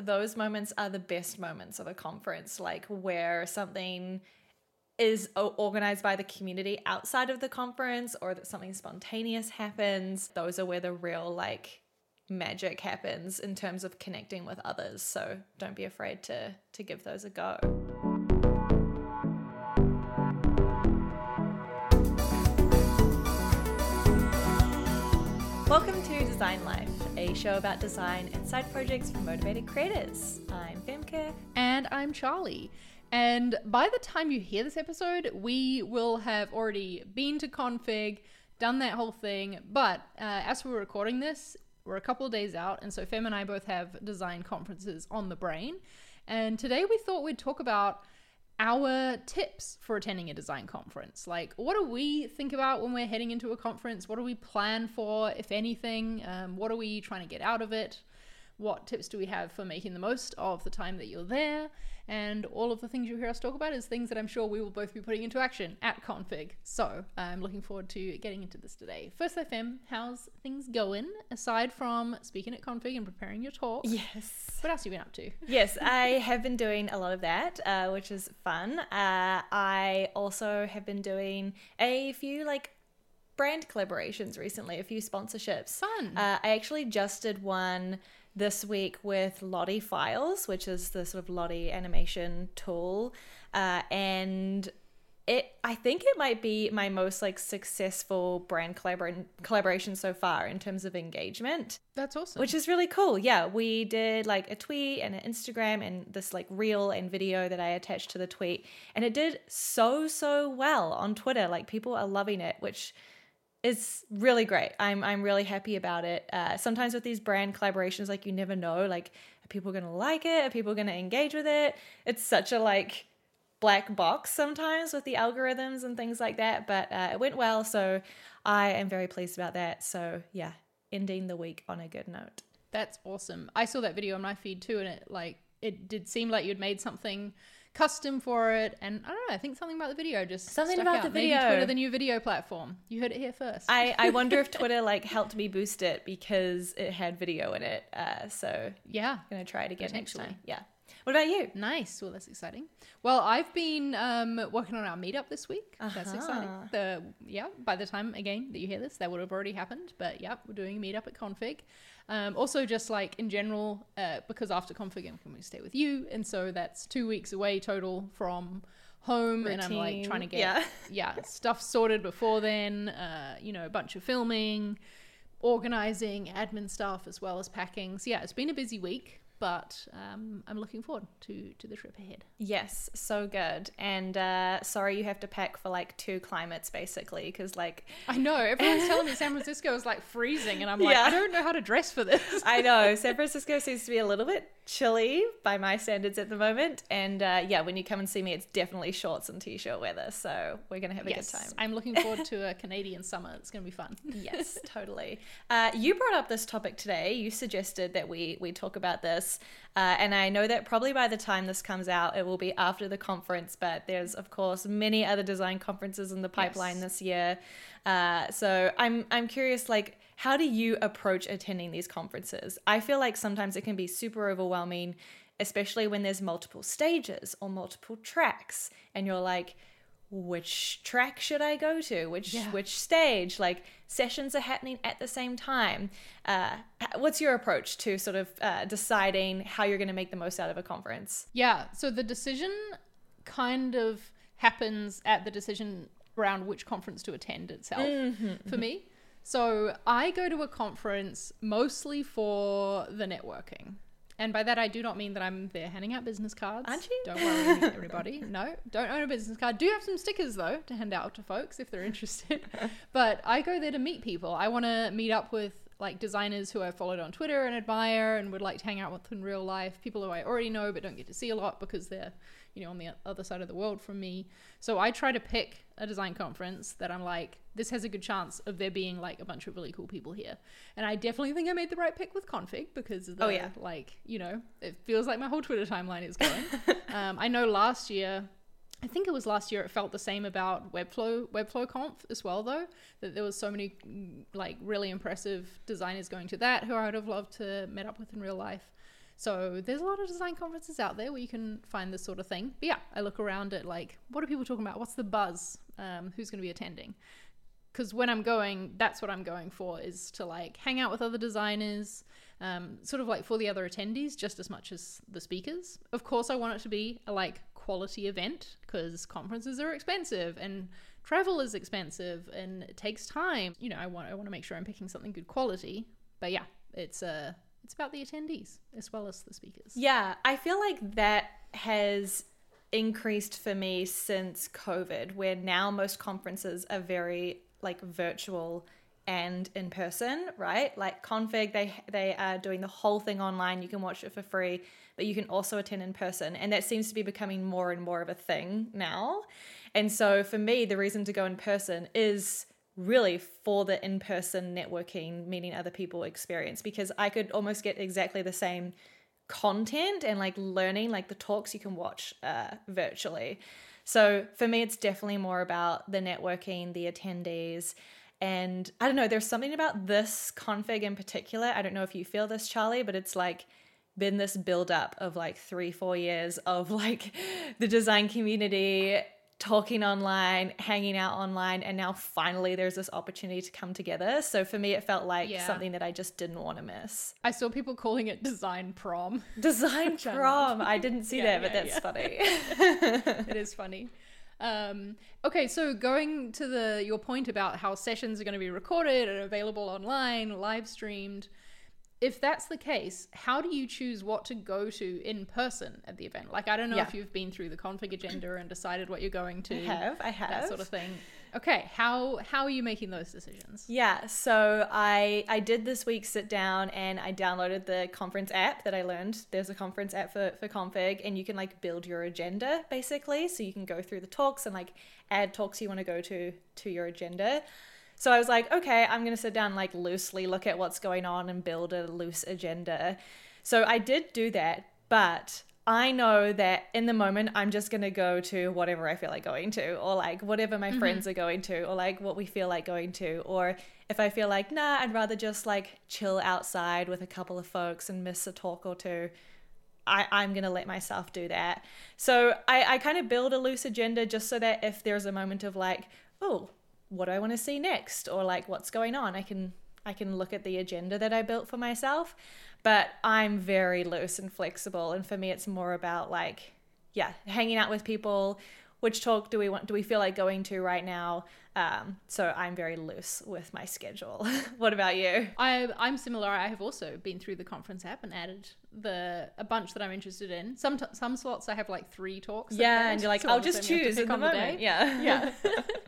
Those moments are the best moments of a conference, like where something is organized by the community outside of the conference or that something spontaneous happens. Those are where the real like magic happens in terms of connecting with others. So don't be afraid to to give those a go. Welcome to Design Life, a show about design and side projects for motivated creators. I'm Femke. And I'm Charlie. And by the time you hear this episode, we will have already been to config, done that whole thing. But uh, as we're recording this, we're a couple of days out. And so Fem and I both have design conferences on the brain. And today we thought we'd talk about our tips for attending a design conference. Like, what do we think about when we're heading into a conference? What do we plan for, if anything? Um, what are we trying to get out of it? What tips do we have for making the most of the time that you're there? And all of the things you hear us talk about is things that I'm sure we will both be putting into action at Config. So I'm looking forward to getting into this today. First, Fem, how's things going aside from speaking at Config and preparing your talk? Yes. What else have you been up to? yes, I have been doing a lot of that, uh, which is fun. Uh, I also have been doing a few like brand collaborations recently, a few sponsorships. Fun. Uh, I actually just did one this week with Lottie Files, which is the sort of Lottie animation tool. Uh, and it I think it might be my most like successful brand collabor- collaboration so far in terms of engagement. That's awesome. Which is really cool. Yeah, we did like a tweet and an Instagram and this like reel and video that I attached to the tweet and it did so so well on Twitter. Like people are loving it, which is really great. I'm I'm really happy about it. Uh, sometimes with these brand collaborations, like you never know, like are people gonna like it? Are people gonna engage with it? It's such a like black box sometimes with the algorithms and things like that. But uh, it went well, so I am very pleased about that. So yeah, ending the week on a good note. That's awesome. I saw that video on my feed too, and it like it did seem like you'd made something custom for it. And I don't know, I think something about the video just something about out. the Maybe video. Twitter, the new video platform. You heard it here first. I, I wonder if Twitter like helped me boost it because it had video in it. Uh, so yeah, I'm gonna try it again next time. Yeah. What about you? Nice. Well, that's exciting. Well, I've been um, working on our meetup this week. That's exciting. Uh-huh. The yeah. By the time again that you hear this, that would have already happened. But yeah, we're doing a meetup at Config. Um, also, just like in general, uh, because after Config, I'm going to stay with you, and so that's two weeks away total from home, and I'm like trying to get Yeah. yeah stuff sorted before then. Uh, you know, a bunch of filming, organizing, admin stuff, as well as packing. So yeah, it's been a busy week. But um, I'm looking forward to, to the trip ahead. Yes, so good. And uh, sorry you have to pack for like two climates basically, because like I know everyone's telling me San Francisco is like freezing, and I'm like, Yeah. I don't know how to dress for this. I know San Francisco seems to be a little bit chilly by my standards at the moment. And uh, yeah, when you come and see me, it's definitely shorts and t-shirt weather. So we're gonna have a yes, good time. I'm looking forward to a Canadian summer. It's gonna be fun. yes, totally. Uh, you brought up this topic today. You suggested that we we talk about this, uh, and I know that probably by the time this comes out, it will be after the conference. But there's of course many other design conferences in the pipeline Yes. this year. Uh, so I'm I'm curious, like, how do you approach attending these conferences? I feel like sometimes it can be super overwhelming, especially when there's multiple stages or multiple tracks, and you're like which track should I go to? Which Yeah. which stage? Like sessions are happening at the same time. Uh, what's your approach to sort of uh, deciding how you're going to make the most out of a conference? Yeah. So the decision kind of happens at the decision around which conference to attend itself Mm-hmm, for me. So I go to a conference mostly for the networking. And by that, I do not mean that I'm there handing out business cards. Aren't you? Don't worry, everybody. No, don't own a business card. Do have some stickers, though, to hand out to folks if they're interested. but I go there to meet people. I want to meet up with like designers who I've followed on Twitter and admire and would like to hang out with in real life. People who I already know but don't get to see a lot because they're, you know, on the other side of the world from me. So I try to pick a design conference that I'm like, this has a good chance of there being like a bunch of really cool people here. And I definitely think I made the right pick with config because the, Oh, yeah. like, you know, it feels like my whole Twitter timeline is going. um, I know last year I think it was last year. It felt the same about Webflow Webflow Conf as well, though. That there was so many like really impressive designers going to that who I would have loved to met up with in real life. So there's a lot of design conferences out there where you can find this sort of thing. But yeah, I look around at like, what are people talking about? What's the buzz? Um, who's going to be attending? Because when I'm going, that's what I'm going for is to like hang out with other designers, um, sort of like for the other attendees just as much as the speakers. Of course, I want it to be a like quality event because conferences are expensive and travel is expensive and it takes time. You know, I want I want to make sure I'm picking something good quality. But yeah, it's uh it's about the attendees as well as the speakers. Yeah, I feel like that has increased for me since COVID, where now most conferences are very like virtual and in person, right? Like Config, they they are doing the whole thing online. You can watch it for free, but you can also attend in person, and that seems to be becoming more and more of a thing now. And so for me, the reason to go in person is really for the in-person networking, meeting other people experience because I could almost get exactly the same content and like learning like the talks you can watch uh, virtually. So for me, it's definitely more about the networking, the attendees, and I don't know, there's something about this config in particular. I don't know if you feel this, Charlie, but it's like been this build up of like three, four years of like the design community talking online, hanging out online, and now finally there's this opportunity to come together. So for me, it felt like yeah. something that I just didn't want to miss. I saw people calling it design prom. Design prom. I didn't see yeah, that, but that's funny. it is funny. Um, okay, so going to the your point about how sessions are going to be recorded and available online, live streamed. If that's the case, how do you choose what to go to in person at the event? Like, I don't know yeah. if you've been through the config agenda and decided what you're going to. I have. I have that sort of thing. Okay, how how are you making those decisions? Yeah, so I I did this week sit down and I downloaded the conference app that I learned. There's a conference app for for config and you can like build your agenda basically, so you can go through the talks and like add talks you want to go to to your agenda. So I was like, okay, I'm going to sit down like loosely look at what's going on and build a loose agenda. So I did do that, but I know that in the moment I'm just going to go to whatever I feel like going to, or like whatever my mm-hmm. friends are going to, or like what we feel like going to. Or if I feel like, nah, I'd rather just like chill outside with a couple of folks and miss a talk or two. I, I'm going to let myself do that. So I, I kind of build a loose agenda just so that if there's a moment of like, oh, what do I want to see next? Or like what's going on, I can I can look at the agenda that I built for myself but I'm very loose and flexible. And for me, it's more about like, yeah, hanging out with people. Which talk do we want? Do we feel like going to right now? Um, so I'm very loose with my schedule. what about you? I I'm similar. I have also been through the conference app and added the a bunch that I'm interested in. Some t- some slots I have like three talks. Yeah, and you're like, so I'll just choose in the moment. Yeah, yeah.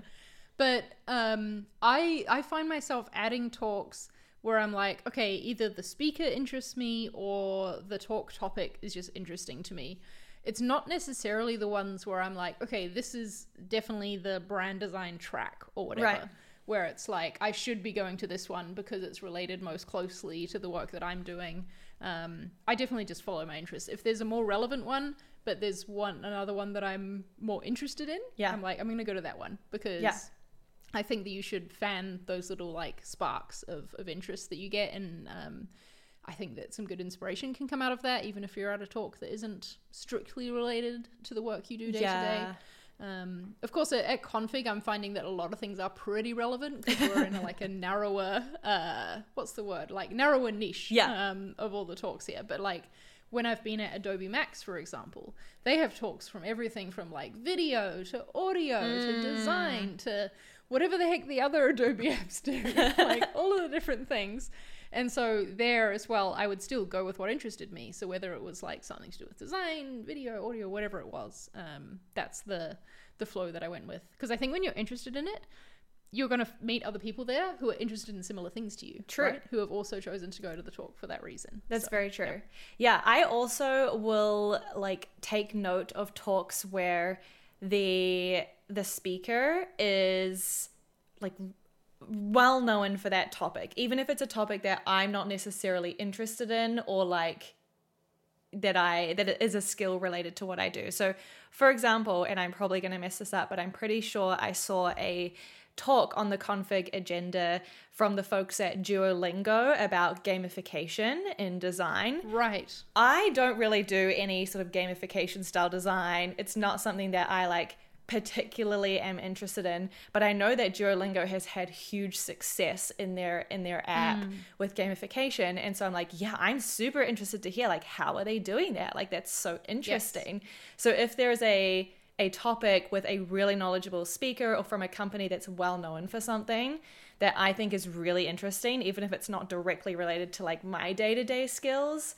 but um, I I find myself adding talks where I'm like, okay, either the speaker interests me or the talk topic is just interesting to me. It's not necessarily the ones where I'm like, okay, this is definitely the brand design track or whatever. Right. Where it's like, I should be going to this one because it's related most closely to the work that I'm doing. Um, I definitely just follow my interests. If there's a more relevant one, but there's one another one that I'm more interested in, yeah. I'm like, I'm gonna go to that one because yeah. I think that you should fan those little like sparks of, of interest that you get and um, I think that some good inspiration can come out of that, even if you're at a talk that isn't strictly related to the work you do day yeah. to day. Um, of course, at, at, config, I'm finding that a lot of things are pretty relevant because we're in a, like a narrower, uh, what's the word, like narrower niche yeah. um, of all the talks here. But like when I've been at Adobe Max, for example, they have talks from everything from like video to audio mm. to design to whatever the heck the other Adobe apps do, like all of the different things. And so there as well, I would still go with what interested me. So whether it was like something to do with design, video, audio, whatever it was, um, that's the the flow that I went with. Because I think when you're interested in it, you're going to meet other people there who are interested in similar things to you. True. Right? Who have also chosen to go to the talk for that reason. That's so, very true. Yeah. yeah, I also will like take note of talks where the the speaker is like well known for that topic, even if it's a topic that I'm not necessarily interested in or like that I that is a skill related to what I do. So, for example, and I'm probably going to mess this up, but I'm pretty sure I saw a talk on the config agenda from the folks at Duolingo about gamification in design. Right. I don't really do any sort of gamification style design. It's not something that I like particularly am interested in but i know that duolingo has had huge success in their in their app mm. with gamification and so i'm like yeah i'm super interested to hear like how are they doing that like that's so interesting yes. so if there's a a topic with a really knowledgeable speaker or from a company that's well known for something that I think is really interesting, even if it's not directly related to like my day to day skills,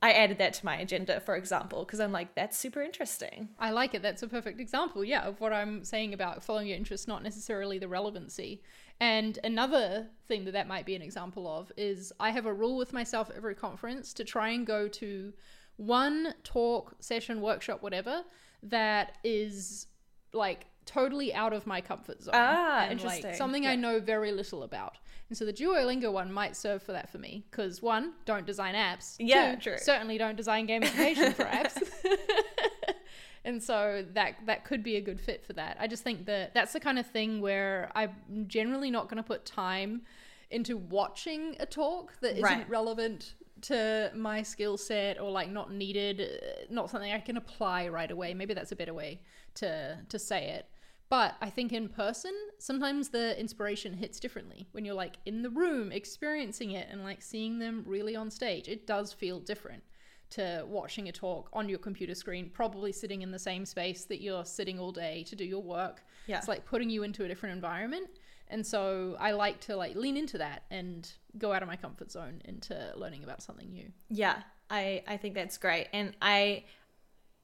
I added that to my agenda, for example, because I'm like, that's super interesting. I like it. That's a perfect example, yeah, of what I'm saying about following your interests, not necessarily the relevancy. And another thing that that might be an example of is I have a rule with myself every conference to try and go to one talk, session, workshop, whatever, that is like totally out of my comfort zone. Ah, and, interesting. Like, something yeah. I know very little about. And so the Duolingo one might serve for that for me because one, don't design apps. Yeah, Two, true. Certainly don't design gamification for apps. and so that that could be a good fit for that. I just think that that's the kind of thing where I'm generally not going to put time into watching a talk that isn't right. relevant to my skill set or like not needed, uh, not something I can apply right away. Maybe that's a better way to to say it. But I think in person, sometimes the inspiration hits differently. When you're like in the room experiencing it and like seeing them really on stage, it does feel different to watching a talk on your computer screen, probably sitting in the same space that you're sitting all day to do your work. Yeah. It's like putting you into a different environment. And so I like to like lean into that and go out of my comfort zone into learning about something new. Yeah. I I think that's great. And I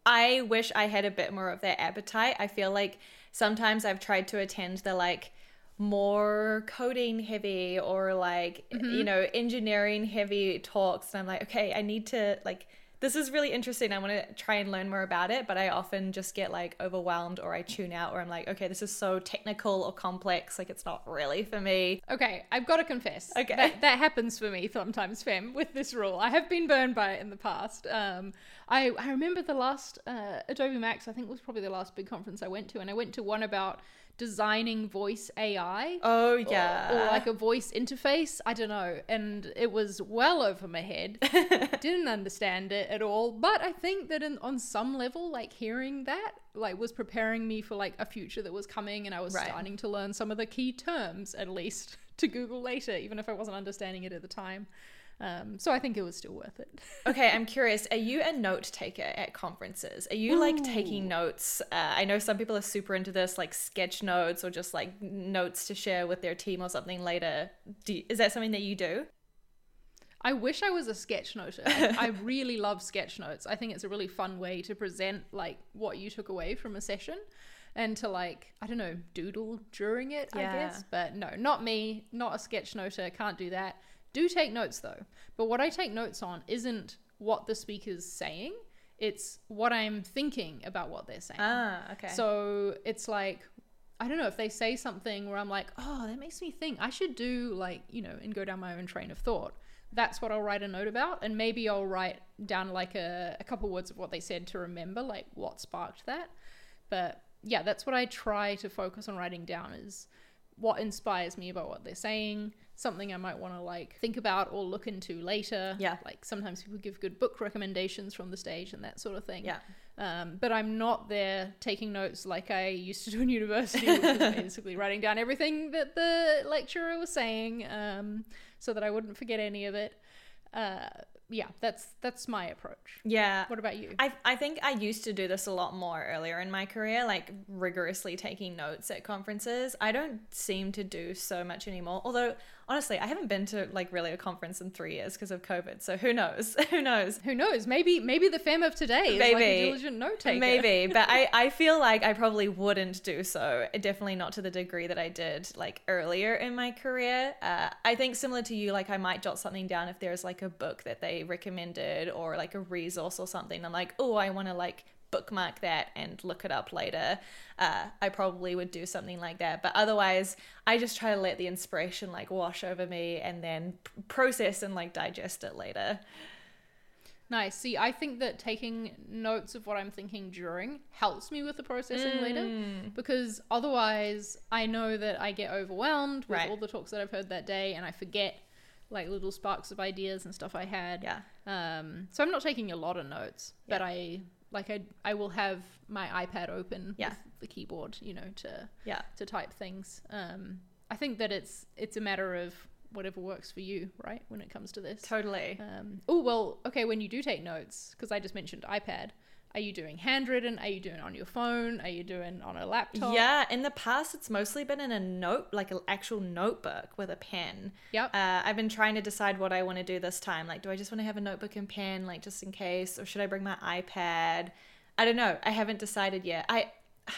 I wish I had a bit more of that appetite. I feel like sometimes I've tried to attend the like more coding heavy or like mm-hmm. you know engineering heavy talks and I'm like okay I need to like this is really interesting. I want to try and learn more about it, but I often just get like overwhelmed or I tune out or I'm like, okay, this is so technical or complex. Like it's not really for me. Okay, I've got to confess. Okay. That, that happens for me sometimes, Fem, with this rule. I have been burned by it in the past. Um, I, I remember the last uh, Adobe Max, I think was probably the last big conference I went to, and I went to one about designing voice AI. Oh yeah. Or, or, like a voice interface. I don't know. And it was well over my head. Didn't understand it at all. But I think that in, on some level, like hearing that, like was preparing me for like a future that was coming and I was right. starting to learn some of the key terms at least to Google later, even if I wasn't understanding it at the time. Um, so I think it was still worth it. okay, I'm curious. Are you a note taker at conferences? Are you Ooh. like taking notes? Uh, I know some people are super into this, like sketch notes or just like notes to share with their team or something later. You, is that something that you do? I wish I was a sketch noter. I, I really love sketch notes. I think it's a really fun way to present like what you took away from a session and to like I don't know doodle during it. Yeah. I guess, but no, not me. Not a sketch noter. Can't do that. Do take notes though. But what I take notes on isn't what the speaker's saying, it's what I'm thinking about what they're saying. Ah, okay. So it's like, I don't know if they say something where I'm like, oh, that makes me think I should do like, you know, and go down my own train of thought. That's what I'll write a note about. And maybe I'll write down like a, a couple words of what they said to remember, like what sparked that. But yeah, that's what I try to focus on writing down is what inspires me about what they're saying, something I might want to like think about or look into later. Yeah. Like sometimes people give good book recommendations from the stage and that sort of thing. Yeah. Um, but I'm not there taking notes like I used to do in university, which was basically writing down everything that the lecturer was saying um, so that I wouldn't forget any of it. Uh, yeah, that's that's my approach. Yeah. What about you? I I think I used to do this a lot more earlier in my career, like rigorously taking notes at conferences. I don't seem to do so much anymore. Although honestly, I haven't been to like really a conference in three years because of COVID. So who knows? who knows? Who knows? Maybe maybe the Fem of today is maybe. like a diligent note taker. Maybe, but I I feel like I probably wouldn't do so. Definitely not to the degree that I did like earlier in my career. Uh, I think similar to you, like I might jot something down if there's like a book that they recommended or like a resource or something. I'm like, oh, I want to like bookmark that and look it up later. Uh, I probably would do something like that. But otherwise, I just try to let the inspiration like wash over me and then process and like digest it later. Nice. See, I think that taking notes of what I'm thinking during helps me with the processing later Mm. because otherwise I know that I get overwhelmed with Right. all the talks that I've heard that day and I forget like little sparks of ideas and stuff I had. Yeah. Um, so I'm not taking a lot of notes, but I like I I will have my iPad open Yeah. with the keyboard, you know, to Yeah. to type things. Um, I think that it's it's a matter of whatever works for you, right? When it comes to this. Totally. Um, oh well, okay. When you do take notes, because I just mentioned iPad, are you doing handwritten? Are you doing on your phone? Are you doing on a laptop? Yeah, in the past, it's mostly been in a note, like an actual notebook with a pen. Yep. Uh, I've been trying to decide what I want to do this time. Like, do I just want to have a notebook and pen, like just in case, or should I bring my iPad? I don't know. I haven't decided yet. I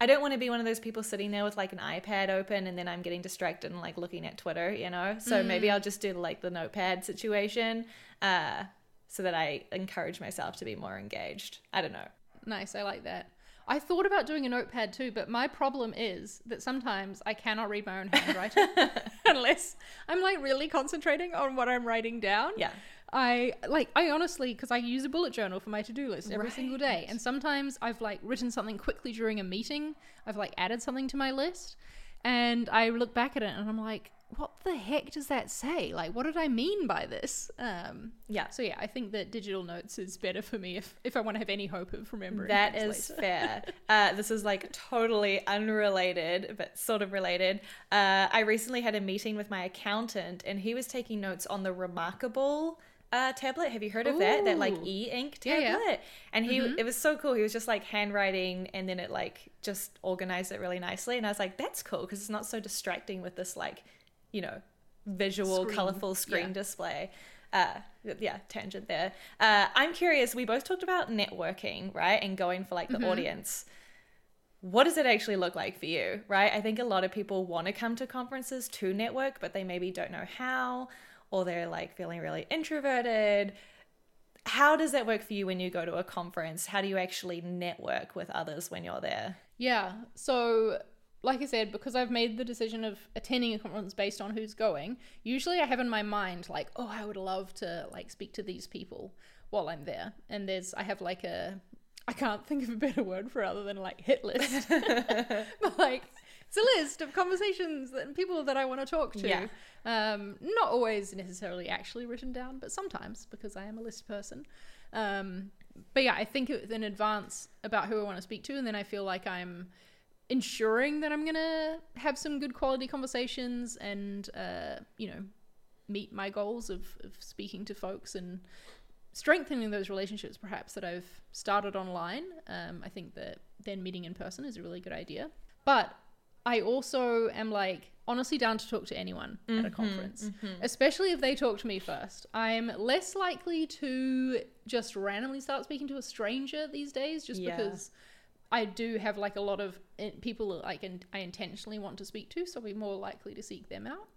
I don't want to be one of those people sitting there with like an iPad open and then I'm getting distracted and like looking at Twitter, you know. So maybe I'll just do like the notepad situation, uh, so that I encourage myself to be more engaged. I don't know. Nice. I like that. I thought about doing a notepad too, but my problem is that sometimes I cannot read my own handwriting unless I'm like really concentrating on what I'm writing down. Yeah. I like I honestly because I use a bullet journal for my to-do list every single day and sometimes I've like written something quickly during a meeting I've like added something to my list and I look back at it and I'm like what the heck does that say like what did I mean by this um Yeah. so yeah I think that digital notes is better for me if if I want to have any hope of remembering That is fair. Uh, this is like totally unrelated, but sort of related. Uh, I recently had a meeting with my accountant, and he was taking notes on the Remarkable uh, tablet. Have you heard of that? That like e ink tablet. yeah. And he, Mhm. it was so cool. He was just like handwriting, and then it like just organized it really nicely. And I was like, that's cool because it's not so distracting with this like, you know, visual, Screen. colorful screen Yeah. display. Uh, yeah, tangent there. Uh, I'm curious. We both talked about networking, right, and going for like the audience. What does it actually look like for you, right? I think a lot of people want to come to conferences to network, but they maybe don't know how, or they're like feeling really introverted. How does that work for you when you go to a conference? How do you actually network with others when you're there? Yeah. So, like I said, because I've made the decision of attending a conference based on who's going, usually I have in my mind like, oh, I would love to like speak to these people while I'm there. And there's I have like a I can't think of a better word for other than like hit list. but like it's a list of conversations and people that I want to talk to. Yeah. Um, not always necessarily actually written down, but sometimes because I am a list person. Um, but yeah, I think in advance about who I want to speak to, and then I feel like I'm ensuring that I'm gonna have some good quality conversations and uh, you know meet my goals of, of speaking to folks and strengthening those relationships perhaps that I've started online. Um, I think that then meeting in person is a really good idea. But I also am like honestly down to talk to anyone at a mm-hmm, conference, mm-hmm. especially if they talk to me first. I'm less likely to just randomly start speaking to a stranger these days just Yeah. because I do have like a lot of eh, people that, like in, I intentionally want to speak to, so I'll be more likely to seek them out.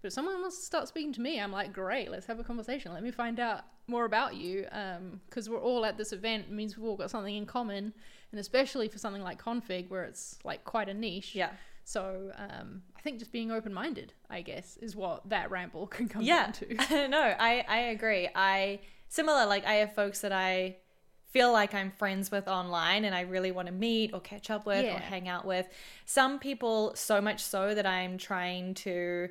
But if someone wants to start speaking to me, I'm like, great, let's have a conversation. Let me find out more about you. Um, because we're all at this event, it means we've all got something in common. And especially for something like config, where it's like quite a niche. Yeah. So um, I think just being open minded, I guess, is what that ramble can come yeah. down to. no i i agree. I similar like i have folks that i feel like i'm friends with online and i really want to meet or catch up with or hang out with. Some people so much so that i'm trying to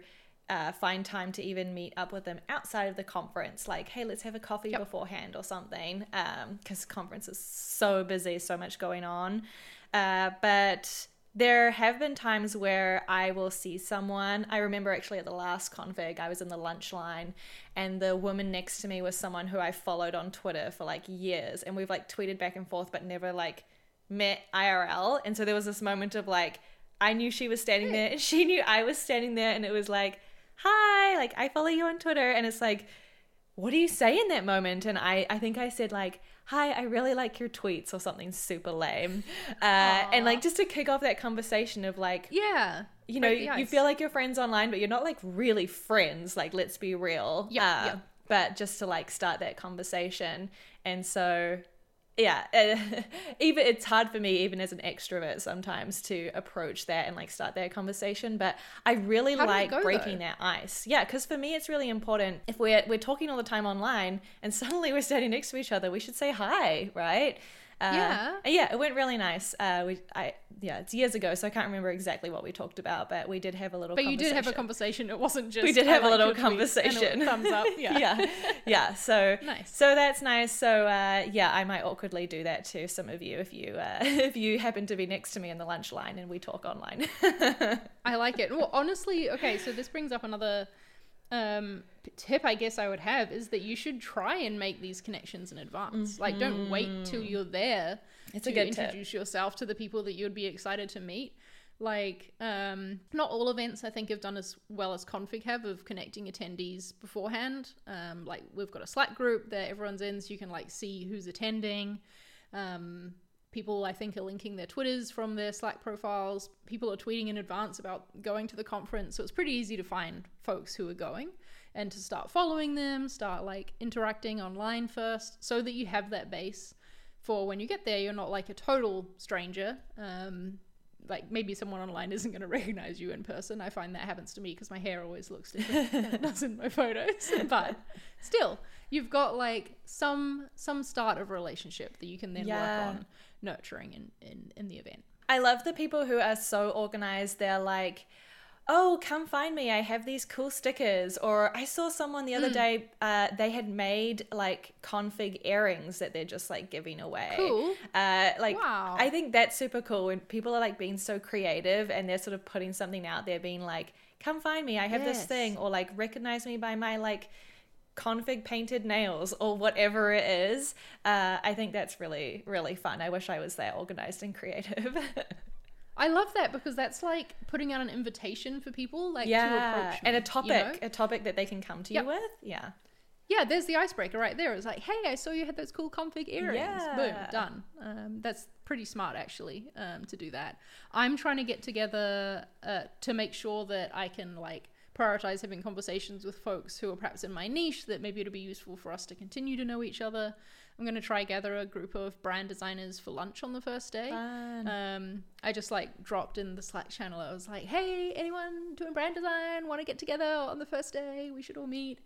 uh, find time to even meet up with them outside of the conference like hey let's have a coffee Yep. beforehand or something because conference is so busy so much going on. Uh, but there have been times where I will see someone. I remember actually at the last config, I was in the lunch line, and the woman next to me was someone who I followed on Twitter for like years, and we've like tweeted back and forth, but never like met IRL. And so there was this moment of like, I knew she was standing there, and she knew I was standing there, and it was like, hi, like I follow you on Twitter, and it's like, what do you say in that moment? And I, I think I said like, hi, I really like your tweets or something super lame. Uh, and like just to kick off that conversation of like, yeah. you know, you feel like you're friends online, but you're not like really friends. Like, let's be real. Yeah, Uh, yeah. But just to like start that conversation. And so, yeah uh, even it's hard for me even as an extrovert sometimes to approach that and like start that conversation but i really How like go, breaking though? that ice. Yeah because for me it's really important. If we're we're talking all the time online and suddenly we're standing next to each other we should say hi right uh, Yeah. yeah it went really nice uh we i yeah it's years ago so i can't remember exactly what we talked about but we did have a little But you did have a conversation. conversation. It wasn't just we did have a little tweet a conversation thumbs up. Yeah. yeah yeah so Nice. so that's nice so uh yeah i might awkwardly do that to some of you if you uh if you happen to be next to me in the lunch line and we talk online I like it. Well, honestly, okay, so this brings up another um, tip I guess I would have is that you should try and make these connections in advance. Like, don't wait till you're there Mm-hmm. It's to a good tip. introduce yourself to the people that you'd be excited to meet. Like, um, not all events I think have done as well as Config have of connecting attendees beforehand. Um, like, we've got a Slack group that everyone's in, so you can like see who's attending. Um, people I think are linking their Twitters from their Slack profiles. People are tweeting in advance about going to the conference, so it's pretty easy to find folks who are going and to start following them, start like interacting online first, so that you have that base for when you get there. You're not like a total stranger. Um, like maybe someone online isn't going to recognize you in person. I find that happens to me because my hair always looks different than it does in my photos. But still, you've got like some some start of relationship that you can then Yeah. work on nurturing in, in in the event. I love the people who are so organized. They're like, oh, come find me. I have these cool stickers. Or I saw someone the other Mm. day, uh, they had made like config earrings that they're just like giving away. Cool. Uh, like, Wow. I think that's super cool when people are like being so creative and they're sort of putting something out there, being like, come find me. I have this thing. Or like, recognize me by my like, config painted nails or whatever it is uh, i think that's really really fun i wish i was that organized and creative I love that because that's like putting out an invitation for people like to yeah approach and a topic you know? a topic that they can come to Yep. you with yeah Yeah, there's the icebreaker right there. It's like, hey, I saw you had those cool config earrings. Boom, done. Um, that's pretty smart actually um, to do that. I'm trying to get together uh, to make sure that I can like prioritize having conversations with folks who are perhaps in my niche that maybe it'll be useful for us to continue to know each other. I'm going to try gather a group of brand designers for lunch on the first day. Um, I just like dropped in the Slack channel. I was like, "Hey, anyone doing brand design? Want to get together on the first day? We should all meet."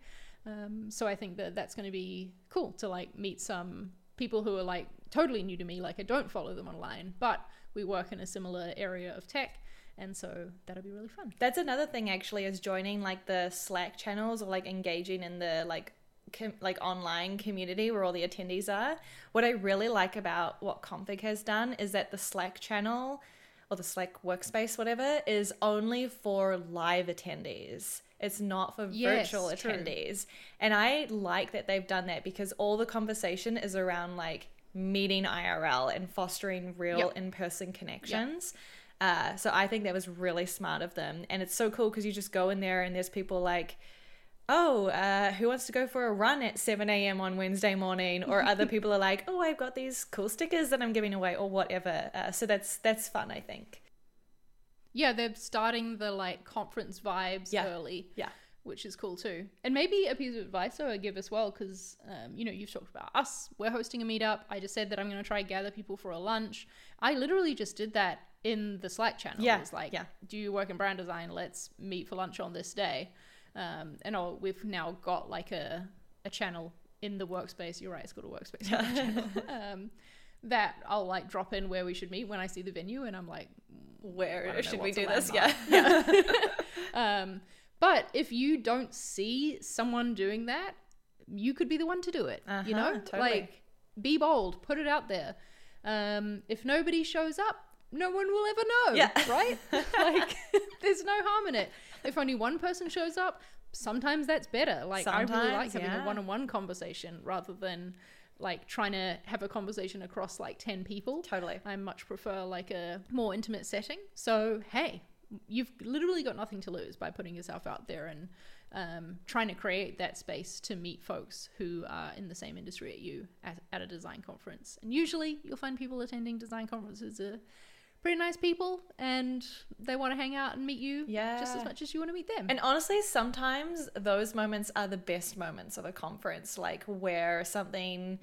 Um, so I think that that's going to be cool to like meet some people who are like totally new to me. Like I don't follow them online, but we work in a similar area of tech, and so that'll be really fun. That's another thing actually is joining like the Slack channels or like engaging in the like com- like online community where all the attendees are. What I really like about what Config has done is that the Slack channel or the Slack workspace whatever is only for live attendees. It's not for Yes, virtual true. attendees. And I like that they've done that because all the conversation is around like meeting IRL and fostering real Yep. in-person connections. Uh, so I think that was really smart of them, and it's so cool because you just go in there and there's people like, oh, uh, who wants to go for a run at seven a.m. on Wednesday morning, or other people are like, oh, I've got these cool stickers that I'm giving away, or whatever. Uh, so that's that's fun, I think. Yeah, they're starting the like conference vibes Yeah. early. Yeah. which is cool too. And maybe a piece of advice I would give as well, because um, you know you've talked about us. We're hosting a meetup. I just said that I'm going to try gather people for a lunch. I literally just did that in the Slack channel. Yeah, It was like, yeah. do you work in brand design? Let's meet for lunch on this day. Um, and oh, we've now got like a a channel in the workspace. You're right, it's called a workspace channel. Um, that I'll like drop in where we should meet when I see the venue, and I'm like, Where don't know should we do this? Yeah. yeah. um, but if you don't see someone doing that, you could be the one to do it. you know, Uh-huh, totally. like be bold, put it out there. Um, if nobody shows up, no one will ever know. Yeah. Right? like, there's no harm in it. If only one person shows up, sometimes that's better. Like, I really like having yeah. a one-on-one conversation rather than like trying to have a conversation across like 10 people. Totally. I much prefer like a more intimate setting. So, hey, you've literally got nothing to lose by putting yourself out there and um, trying to create that space to meet folks who are in the same industry at you at, at a design conference. And usually you'll find people attending design conferences are pretty nice people and they want to hang out and meet you yeah. just as much as you want to meet them. And honestly, sometimes those moments are the best moments of a conference, like where something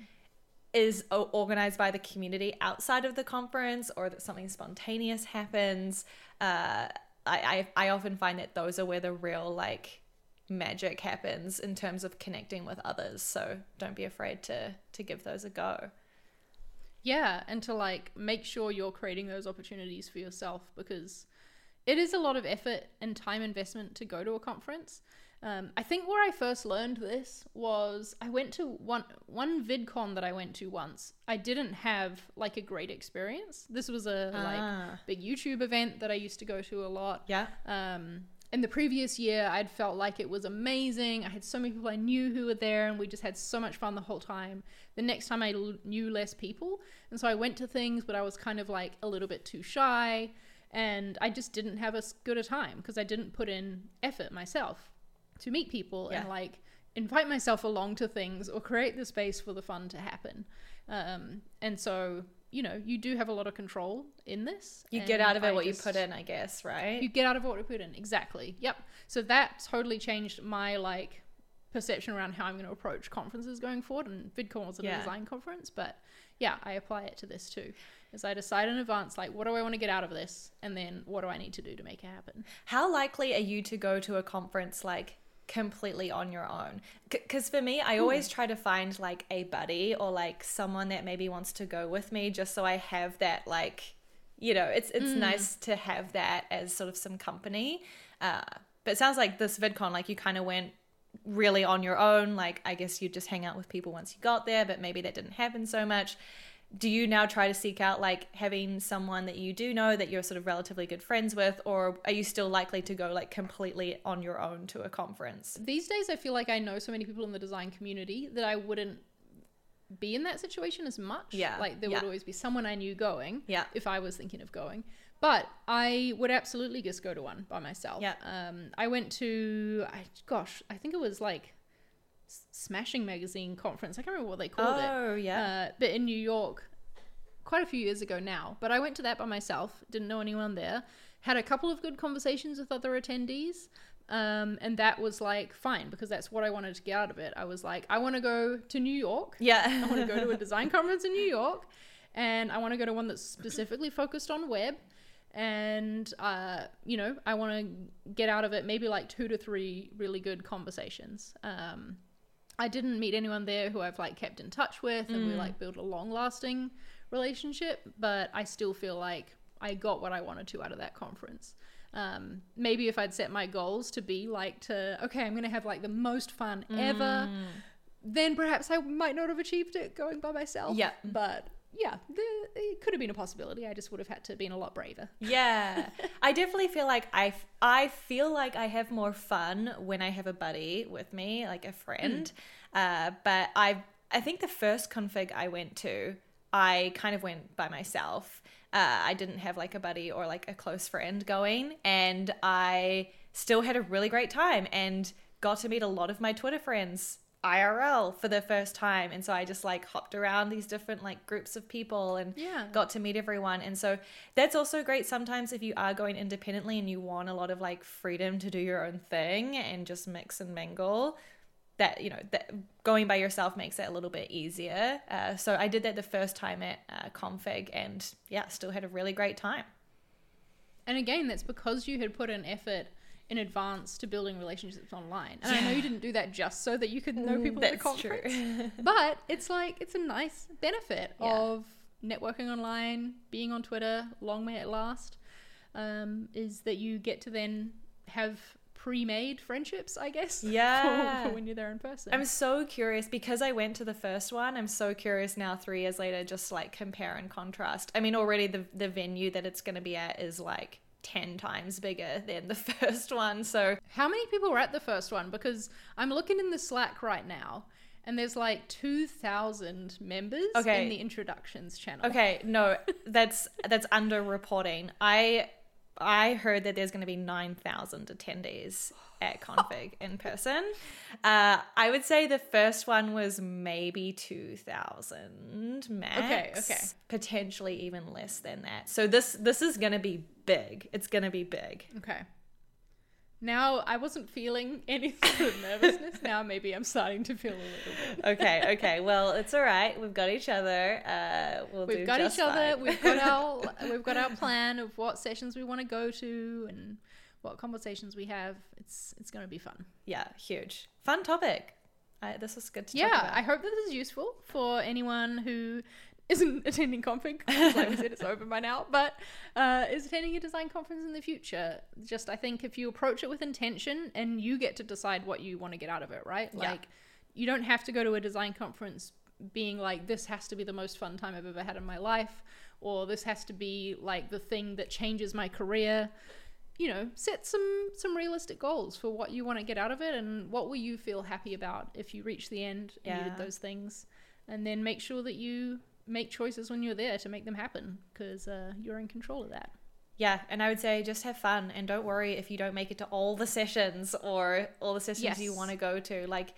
is organized by the community outside of the conference or that something spontaneous happens. Uh, I, I, I often find that those are where the real like magic happens in terms of connecting with others. So don't be afraid to to give those a go. Yeah, and to like make sure you're creating those opportunities for yourself because it is a lot of effort and time investment to go to a conference. Um, I think where I first learned this was I went to one one VidCon that I went to once. I didn't have like a great experience. This was a Ah. like big YouTube event that I used to go to a lot. Yeah. Um, in the previous year, I'd felt like it was amazing. I had so many people I knew who were there, and we just had so much fun the whole time. The next time, I l- knew less people, and so I went to things, but I was kind of like a little bit too shy, and I just didn't have as good a time because I didn't put in effort myself to meet people and like invite myself along to things or create the space for the fun to happen. Um, and so, you know, you do have a lot of control in this. You get out of it I what just- you put in, I guess, right? you get out of what you put in exactly yep so that totally changed my like perception around how i'm going to approach conferences going forward and vidcon was a Yeah. design conference but yeah i apply it to this too is i decide in advance like what do i want to get out of this and then what do i need to do to make it happen How likely are you to go to a conference like completely on your own? Because for me, I always try to find like a buddy or like someone that maybe wants to go with me, just so I have that like, you know, it's it's nice to have that as sort of some company. Uh, but it sounds like this VidCon, like you kind of went really on your own. Like I guess you just hang out with people once you got there, but maybe that didn't happen so much do you now try to seek out like having someone that you do know that you're sort of relatively good friends with or are you still likely to go like completely on your own to a conference these days i feel like i know so many people in the design community that i wouldn't be in that situation as much Yeah, like there yeah. would always be someone i knew going Yeah. if i was thinking of going but i would absolutely just go to one by myself Yeah. um i went to I, gosh i think it was like smashing magazine conference i can't remember what they called it oh yeah uh, but in New York, quite a few years ago now. But I went to that by myself, didn't know anyone there, had a couple of good conversations with other attendees. Um, and that was like fine because that's what I wanted to get out of it. I was like, I want to go to New York. yeah I want to go to a design conference in New York, and I want to go to one that's specifically focused on web. And uh, you know, I want to get out of it maybe like two to three really good conversations. Um, I didn't meet anyone there who I've like kept in touch with, and we like built a long-lasting relationship. But I still feel like I got what I wanted to out of that conference. Um, maybe if I'd set my goals to be like to okay, I'm gonna have like the most fun ever, then perhaps I might not have achieved it going by myself. Yeah. but yeah, the, it could have been a possibility. I just would have had to have been a lot braver. yeah. I definitely feel like I, I feel like i have more fun when i have a buddy with me like a friend. Uh but i i think the first config i went to i kind of went by myself. Uh, i didn't have like a buddy or like a close friend going and i still had a really great time and got to meet a lot of my twitter friends IRL for the first time. And so I just like hopped around these different like groups of people and Yeah. got to meet everyone. And so that's also great sometimes if you are going independently and you want a lot of like freedom to do your own thing and just mix and mingle. That you know, that going by yourself makes it a little bit easier. Uh, so I did that the first time at uh, Config, and yeah, still had a really great time. And again, that's because you had put an effort in advance to building relationships online. And I know you didn't do that just so that you could know people at the conference. but it's like it's a nice benefit Yeah. of networking online, being on Twitter, long may it last. Um, is that you get to then have pre-made friendships, I guess. for- Yeah. for, when you're there in person. I'm so curious because I went to the first one. I'm so curious now, three years later, just like compare and contrast. I mean, already the the venue that it's going to be at is like ten times bigger than the first one. So How many people were at the first one? Because I'm looking in the Slack right now, and there's like 2,000 members Okay. in the introductions channel. okay, no, that's that's under reporting. I I heard that there's going to be nine thousand attendees at config in person. Uh, I would say the first one was maybe two thousand max. Okay, okay. Potentially even less than that. So this this is going to be big. It's going to be big. Okay. Now I wasn't feeling any sort of nervousness. now maybe I'm starting to feel a little bit. okay, okay. Well, it's all right. We've got each other. Uh, we'll We've got each other. fine. We've got our we've got our plan of what sessions we want to go to and what conversations we have. It's it's going to be fun. yeah, huge, fun topic. I, this was good to talk Yeah. I hope that this is useful for anyone who isn't attending config. like we said, it's over by now, but uh, is attending a design conference in the future. Just I think if you approach it with intention and you get to decide what you want to get out of it, right? Yeah. Like you don't have to go to a design conference being like this has to be the most fun time I've ever had in my life, or this has to be like the thing that changes my career you know set some some realistic goals for what you want to get out of it and what will you feel happy about if you reach the end and you did those things and then make sure that you make choices when you're there to make them happen because uh, you're in control of that Yeah, and I would say just have fun and don't worry if you don't make it to all the sessions or all the sessions you want to go to. Like,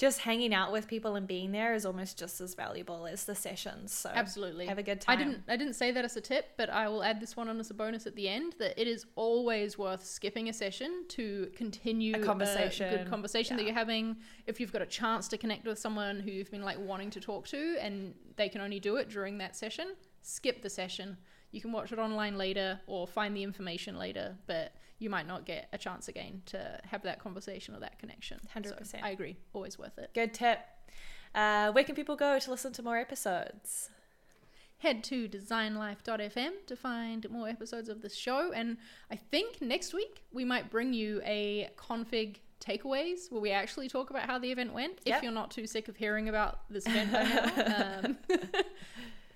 just hanging out with people and being there is almost just as valuable as the sessions. So absolutely have a good time. i didn't i didn't say that as a tip but i will add this one on as a bonus at the end that it is always worth skipping a session to continue A conversation. good conversation that you're having if you've got a chance to connect with someone who you've been like wanting to talk to and they can only do it during that session skip the session you can watch it online later or find the information later but you might not get a chance again to have that conversation or that connection 100%. i agree always worth it Good tip. Uh, where can people go to listen to more episodes? head to designlife.fm to find more episodes of this show. And I think next week we might bring you a config takeaways where we actually talk about how the event went. Yep. If you're not too sick of hearing about this event by now. Um,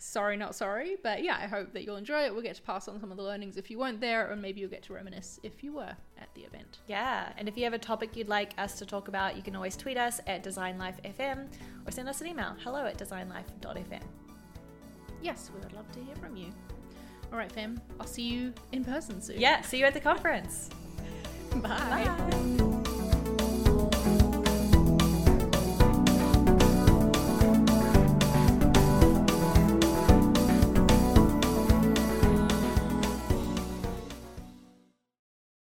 sorry, not sorry. But yeah, I hope that you'll enjoy it. We'll get to pass on some of the learnings if you weren't there, or maybe you'll get to reminisce if you were at the event. Yeah, and if you have a topic you'd like us to talk about, you can always tweet us at DesignLifeFM or send us an email hello at designlife.fm. Yes, we would love to hear from you. All right, Fem. I'll see you in person soon. Yeah, see you at the conference. Bye. Bye.